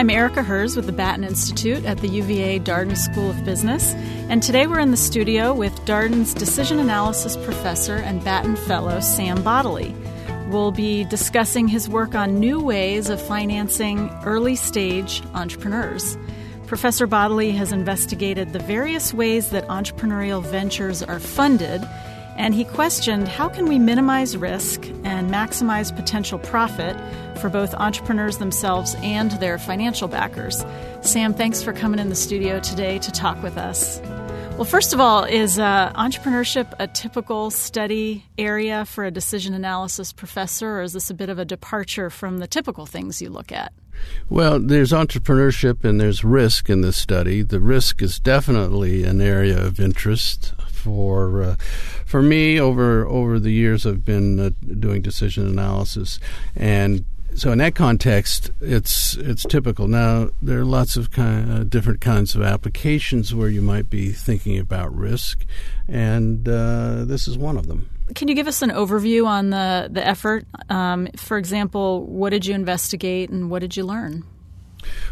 I'm Erica Hers with the Batten Institute at the UVA Darden School of Business, and today we're in the studio with Darden's decision analysis professor and Batten fellow Sam Bodily. We'll be discussing his work on new ways of financing early stage entrepreneurs. Professor Bodily has investigated the various ways that entrepreneurial ventures are funded and he questioned how can we minimize risk and maximize potential profit for both entrepreneurs themselves and their financial backers. Sam, thanks for coming in the studio today to talk with us. Well, first of all, is uh, entrepreneurship a typical study area for a decision analysis professor, or is this a bit of a departure from the typical things you look at? Well, there's entrepreneurship and there's risk in this study. The risk is definitely an area of interest for uh, for me over over the years I've been uh, doing decision analysis. And so in that context it's it's typical. Now there are lots of kind uh, different kinds of applications where you might be thinking about risk and uh, this is one of them. Can you give us an overview on the the effort? Um, for example what did you investigate and what did you learn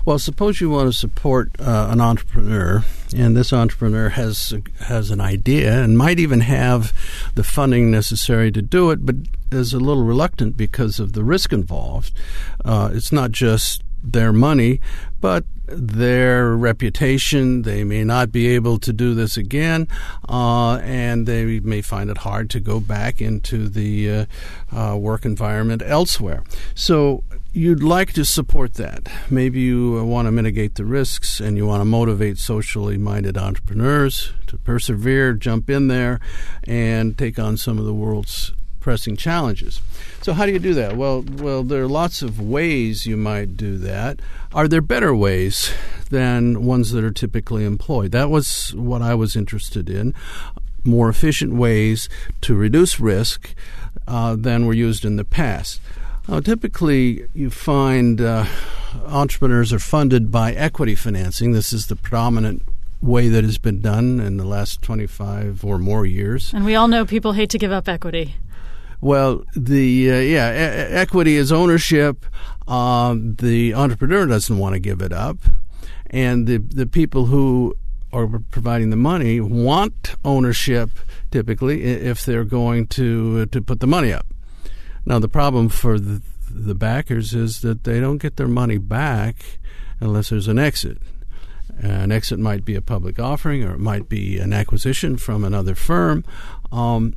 well, suppose you want to support uh, an entrepreneur, and this entrepreneur has has an idea and might even have the funding necessary to do it, but is a little reluctant because of the risk involved. Uh, it's not just their money, but their reputation. They may not be able to do this again, uh, and they may find it hard to go back into the uh, uh, work environment elsewhere. So you'd like to support that. Maybe you want to mitigate the risks and you want to motivate socially minded entrepreneurs to persevere, jump in there, and take on some of the world's pressing challenges. So how do you do that? Well, well, there are lots of ways you might do that. Are there better ways than ones that are typically employed? That was what I was interested in. More efficient ways to reduce risk uh, than were used in the past. Uh, typically, you find uh, entrepreneurs are funded by equity financing. This is the predominant way that has been done in the last 25 or more years. And we all know people hate to give up equity. Well, the uh, yeah, e- equity is ownership. Um, the entrepreneur doesn't want to give it up, and the the people who are providing the money want ownership typically if they're going to to put the money up. Now, the problem for the, the backers is that they don't get their money back unless there's an exit. An exit might be a public offering, or it might be an acquisition from another firm. Um,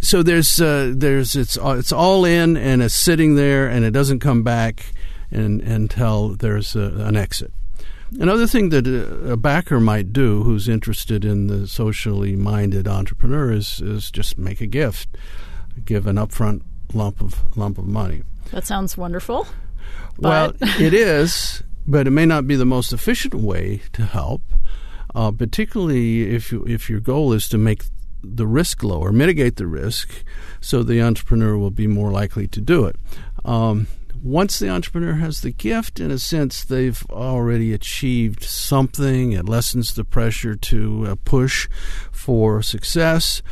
so there's uh, there's it's uh, it's all in and it's sitting there and it doesn't come back in, until there's a, an exit. Another thing that a backer might do who's interested in the socially minded entrepreneur is, is just make a gift, give an upfront lump of lump of money. That sounds wonderful. Well, it is, but it may not be the most efficient way to help. Uh, particularly if you, if your goal is to make the risk lower, mitigate the risk, so the entrepreneur will be more likely to do it. Um, once the entrepreneur has the gift, in a sense, they've already achieved something. It lessens the pressure to uh, push for success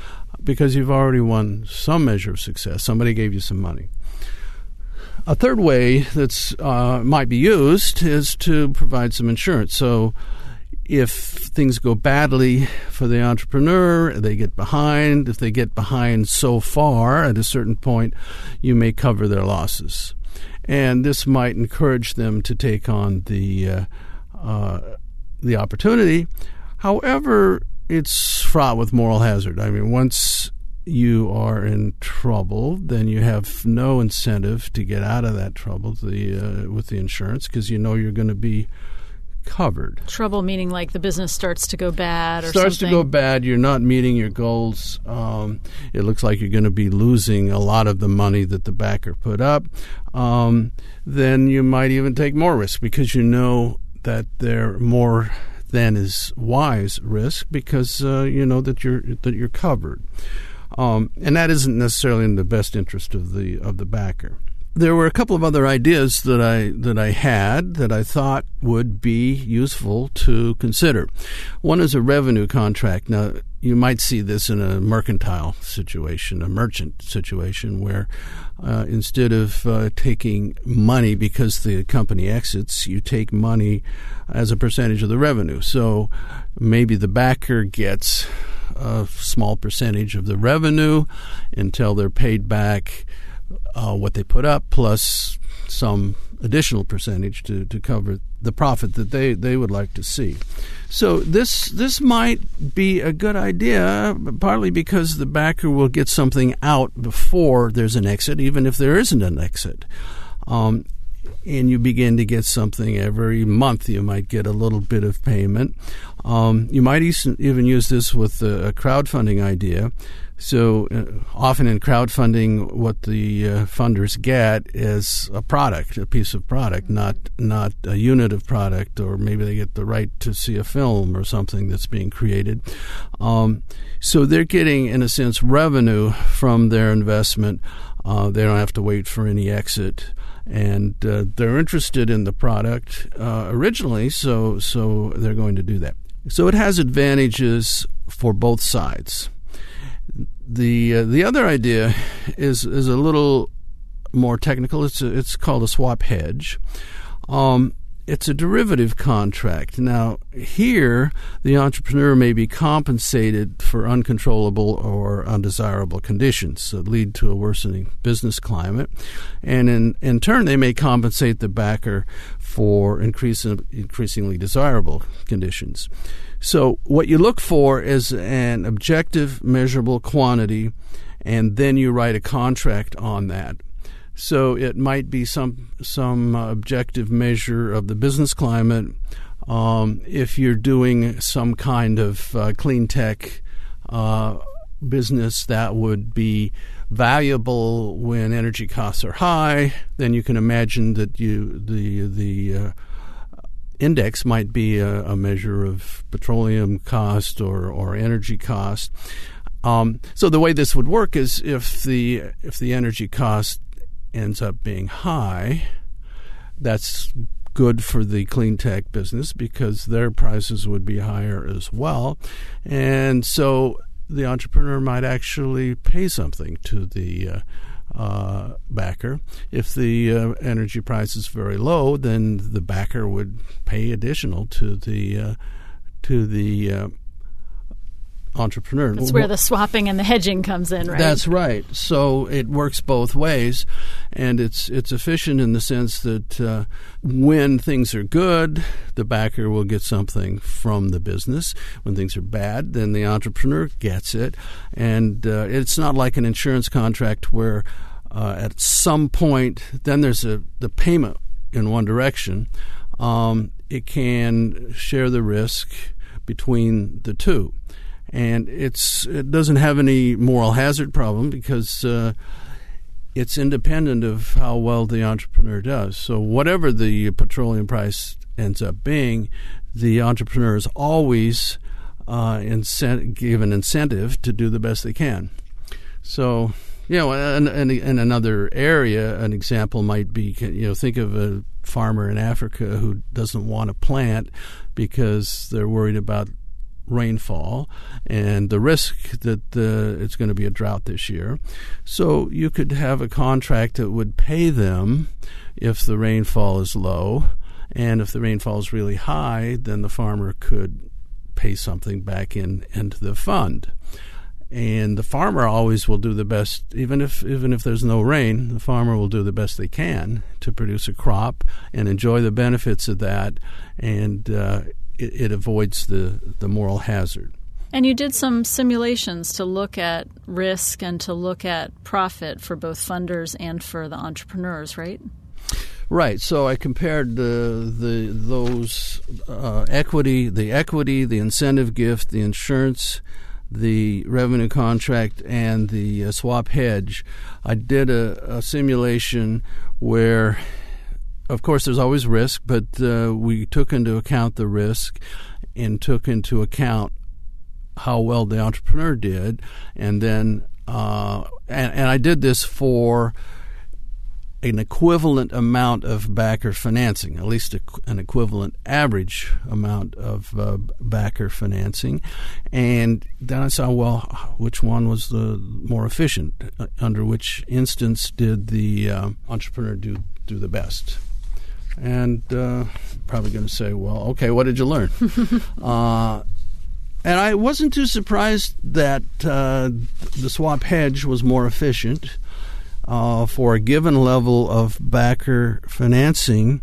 because you've already won some measure of success. Somebody gave you some money. A third way that uh, might be used is to provide some insurance. So, if things go badly for the entrepreneur, they get behind. If they get behind so far at a certain point, you may cover their losses. And this might encourage them to take on the uh, uh, the opportunity. However, it's fraught with moral hazard. I mean, once you are in trouble, then you have no incentive to get out of that trouble the, uh, with the insurance because you know you're going to be covered. Trouble meaning like the business starts to go bad or starts something. to go bad. You're not meeting your goals. Um, it looks like you're going to be losing a lot of the money that the backer put up. Um, then you might even take more risk because you know that they're more then is wise risk because uh, you know that you're that you're covered, um, and that isn't necessarily in the best interest of the of the backer. There were a couple of other ideas that I that I had that I thought would be useful to consider. One is a revenue contract. Now, you might see this in a mercantile situation, a merchant situation, where uh, instead of uh, taking money because the company exits, you take money as a percentage of the revenue. So maybe the backer gets a small percentage of the revenue until they're paid back uh, what they put up plus some additional percentage to, to cover the profit that they, they would like to see. So this this might be a good idea, partly because the backer will get something out before there's an exit, even if there isn't an exit. Um, and you begin to get something every month. You might get a little bit of payment. Um, you might even use this with a crowdfunding idea. So uh, often in crowdfunding, what the uh, funders get is a product, a piece of product, not not a unit of product, or maybe they get the right to see a film or something that's being created. Um, so they're getting, in a sense, revenue from their investment. Uh, they don't have to wait for any exit and uh, they're interested in the product uh, originally, so so they're going to do that. So it has advantages for both sides. The uh, the other idea is is a little more technical. It's a, it's called a swap hedge. Um, it's a derivative contract. Now, here, the entrepreneur may be compensated for uncontrollable or undesirable conditions that lead to a worsening business climate. And in, in turn, they may compensate the backer for increasing, increasingly desirable conditions. So, what you look for is an objective, measurable quantity, and then you write a contract on that. So it might be some some objective measure of the business climate. Um, if you're doing some kind of uh, clean tech uh, business that would be valuable when energy costs are high, then you can imagine that you the the uh, index might be a, a, measure of petroleum cost or, or energy cost. Um, so the way this would work is if the if the energy cost ends up being high, that's good for the clean tech business because their prices would be higher as well. And so the entrepreneur might actually pay something to the uh, uh, backer. If the uh, energy price is very low, then the backer would pay additional to the uh, to the uh, entrepreneur. That's where the swapping and the hedging comes in, right? That's right. So it works both ways, and it's it's efficient in the sense that uh, when things are good, the backer will get something from the business. When things are bad, then the entrepreneur gets it, and uh, it's not like an insurance contract where uh, at some point then there's a the payment in one direction. Um, it can share the risk between the two and it's it doesn't have any moral hazard problem because uh, it's independent of how well the entrepreneur does. So whatever the petroleum price ends up being, the entrepreneur is always uh, incent- given incentive to do the best they can. So you know, in, in, another area, an example might be you know think of a farmer in Africa who doesn't want to plant because they're worried about rainfall and the risk that it's going to be a drought this year. So you could have a contract that would pay them if the rainfall is low, and if the rainfall is really high, then the farmer could pay something back in into the fund. And the farmer always will do the best, even if even if there's no rain. The farmer will do the best they can to produce a crop and enjoy the benefits of that. And uh, it, it avoids the, the moral hazard. And you did some simulations to look at risk and to look at profit for both funders and for the entrepreneurs, right? Right. So I compared the the those uh, equity, the equity, the incentive gift, the insurance, the revenue contract, and the uh, swap hedge. I did a, a simulation where of course, there's always risk, but uh, we took into account the risk and took into account how well the entrepreneur did, and then uh, and, and I did this for an equivalent amount of backer financing, at least a, an equivalent average amount of uh, backer financing. And then I saw, well, which one was the more efficient? Uh, under which instance did the uh, entrepreneur do do the best? And uh, probably going to say, well, okay, what did you learn? Uh, and I wasn't too surprised that uh, the swap hedge was more efficient uh, for a given level of backer financing,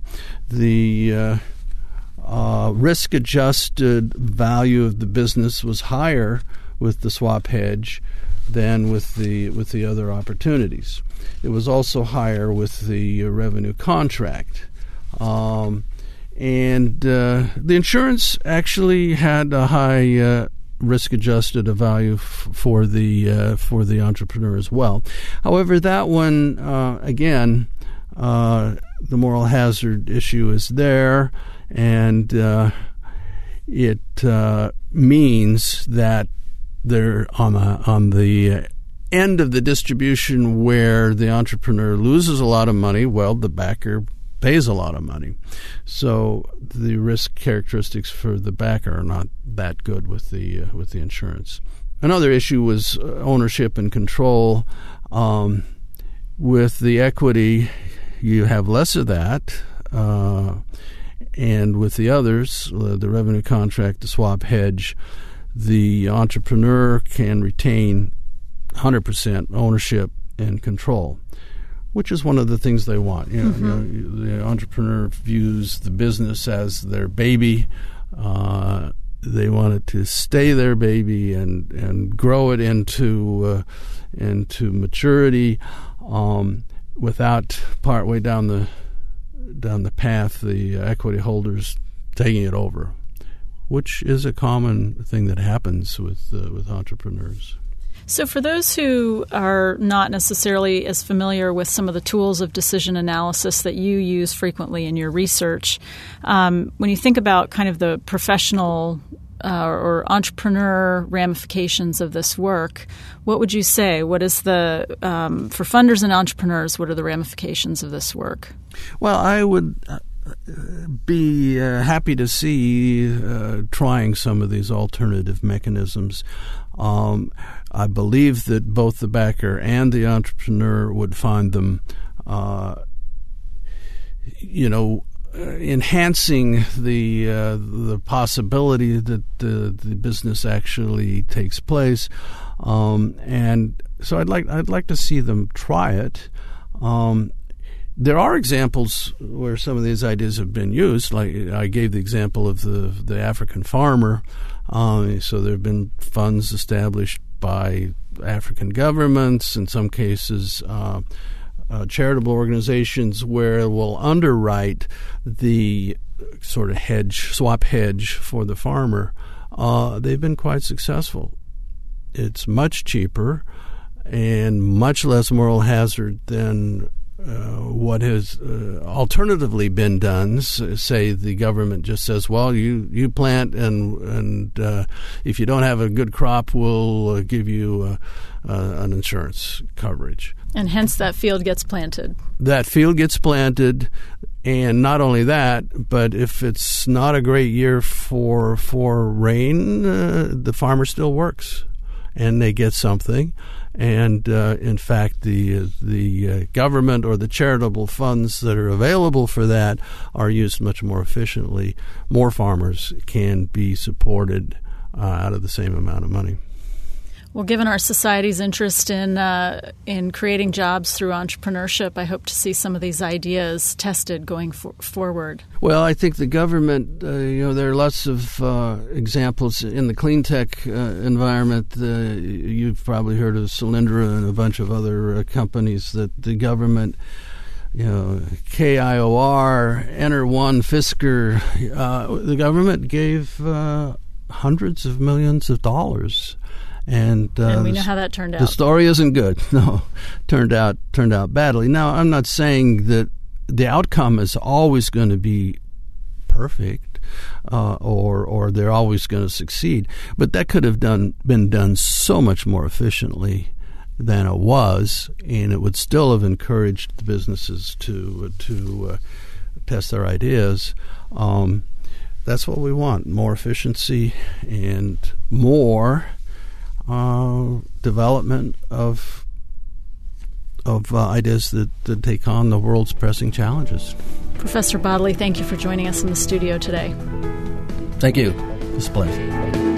the uh, uh, risk adjusted value of the business was higher with the swap hedge than with the with the other opportunities. It was also higher with the revenue contract. Um, and uh, the insurance actually had a high uh, risk adjusted value f- for the uh, for the entrepreneur as well. However, that one uh, again, uh, the moral hazard issue is there, and uh, it means that they're on the on the end of the distribution where the entrepreneur loses a lot of money. Well, the backer pays a lot of money. So the risk characteristics for the backer are not that good with the uh, with the insurance. Another issue was uh, ownership and control. Um, with the equity, you have less of that. Uh, and with the others, uh, the revenue contract, the swap hedge, the entrepreneur can retain 100% ownership and control which is one of the things they want. You know, mm-hmm. you know the entrepreneur views the business as their baby. Uh, they want it to stay their baby and and grow it into uh, into maturity um, without partway down the down the path the equity holders taking it over, which is a common thing that happens with uh, with entrepreneurs. So, for those who are not necessarily as familiar with some of the tools of decision analysis that you use frequently in your research, um, when you think about kind of the professional uh, or entrepreneur ramifications of this work, what would you say? What is the um, for funders and entrepreneurs? What are the ramifications of this work? Well, I would uh, be uh, happy to see uh, trying some of these alternative mechanisms. Um, I believe that both the backer and the entrepreneur would find them, uh, you know, enhancing the uh, the possibility that the, the business actually takes place, um, and so I'd like I'd like to see them try it. Um, there are examples where some of these ideas have been used. Like I gave the example of the the African farmer. Um, so there have been funds established by African governments, in some cases, uh, uh, charitable organizations, where it will underwrite the sort of hedge, swap hedge for the farmer. Uh, they've been quite successful. It's much cheaper and much less moral hazard than what has uh, alternatively been done. Say the government just says, "Well, you, you plant, and and uh, if you don't have a good crop, we'll uh, give you uh, an insurance coverage." And hence, that field gets planted. That field gets planted, and not only that, but if it's not a great year for for rain, the farmer still works, and they get something and uh, in fact, the the uh, government or the charitable funds that are available for that are used much more efficiently. More farmers can be supported uh, out of the same amount of money. Well, given our society's interest in uh, in creating jobs through entrepreneurship, I hope to see some of these ideas tested going for- forward. Well, I think the government, uh, you know, there are lots of uh, examples in the clean tech uh, environment. Uh, you've probably heard of Solyndra and a bunch of other uh, companies that the government you know, KIOR, Ener1, Fisker, uh, the government gave uh, hundreds of millions of dollars and, uh, and we know how that turned out. The story isn't good. No, turned out turned out badly. Now, I'm not saying that the outcome is always going to be perfect, uh, or or they're always going to succeed, but that could have done been done so much more efficiently than it was, and it would still have encouraged the businesses to to uh, test their ideas. Um, that's what we want: more efficiency and more uh, development of of uh, ideas that, that take on the world's pressing challenges. Professor Bodily, thank you for joining us in the studio today. Thank you. It's a pleasure.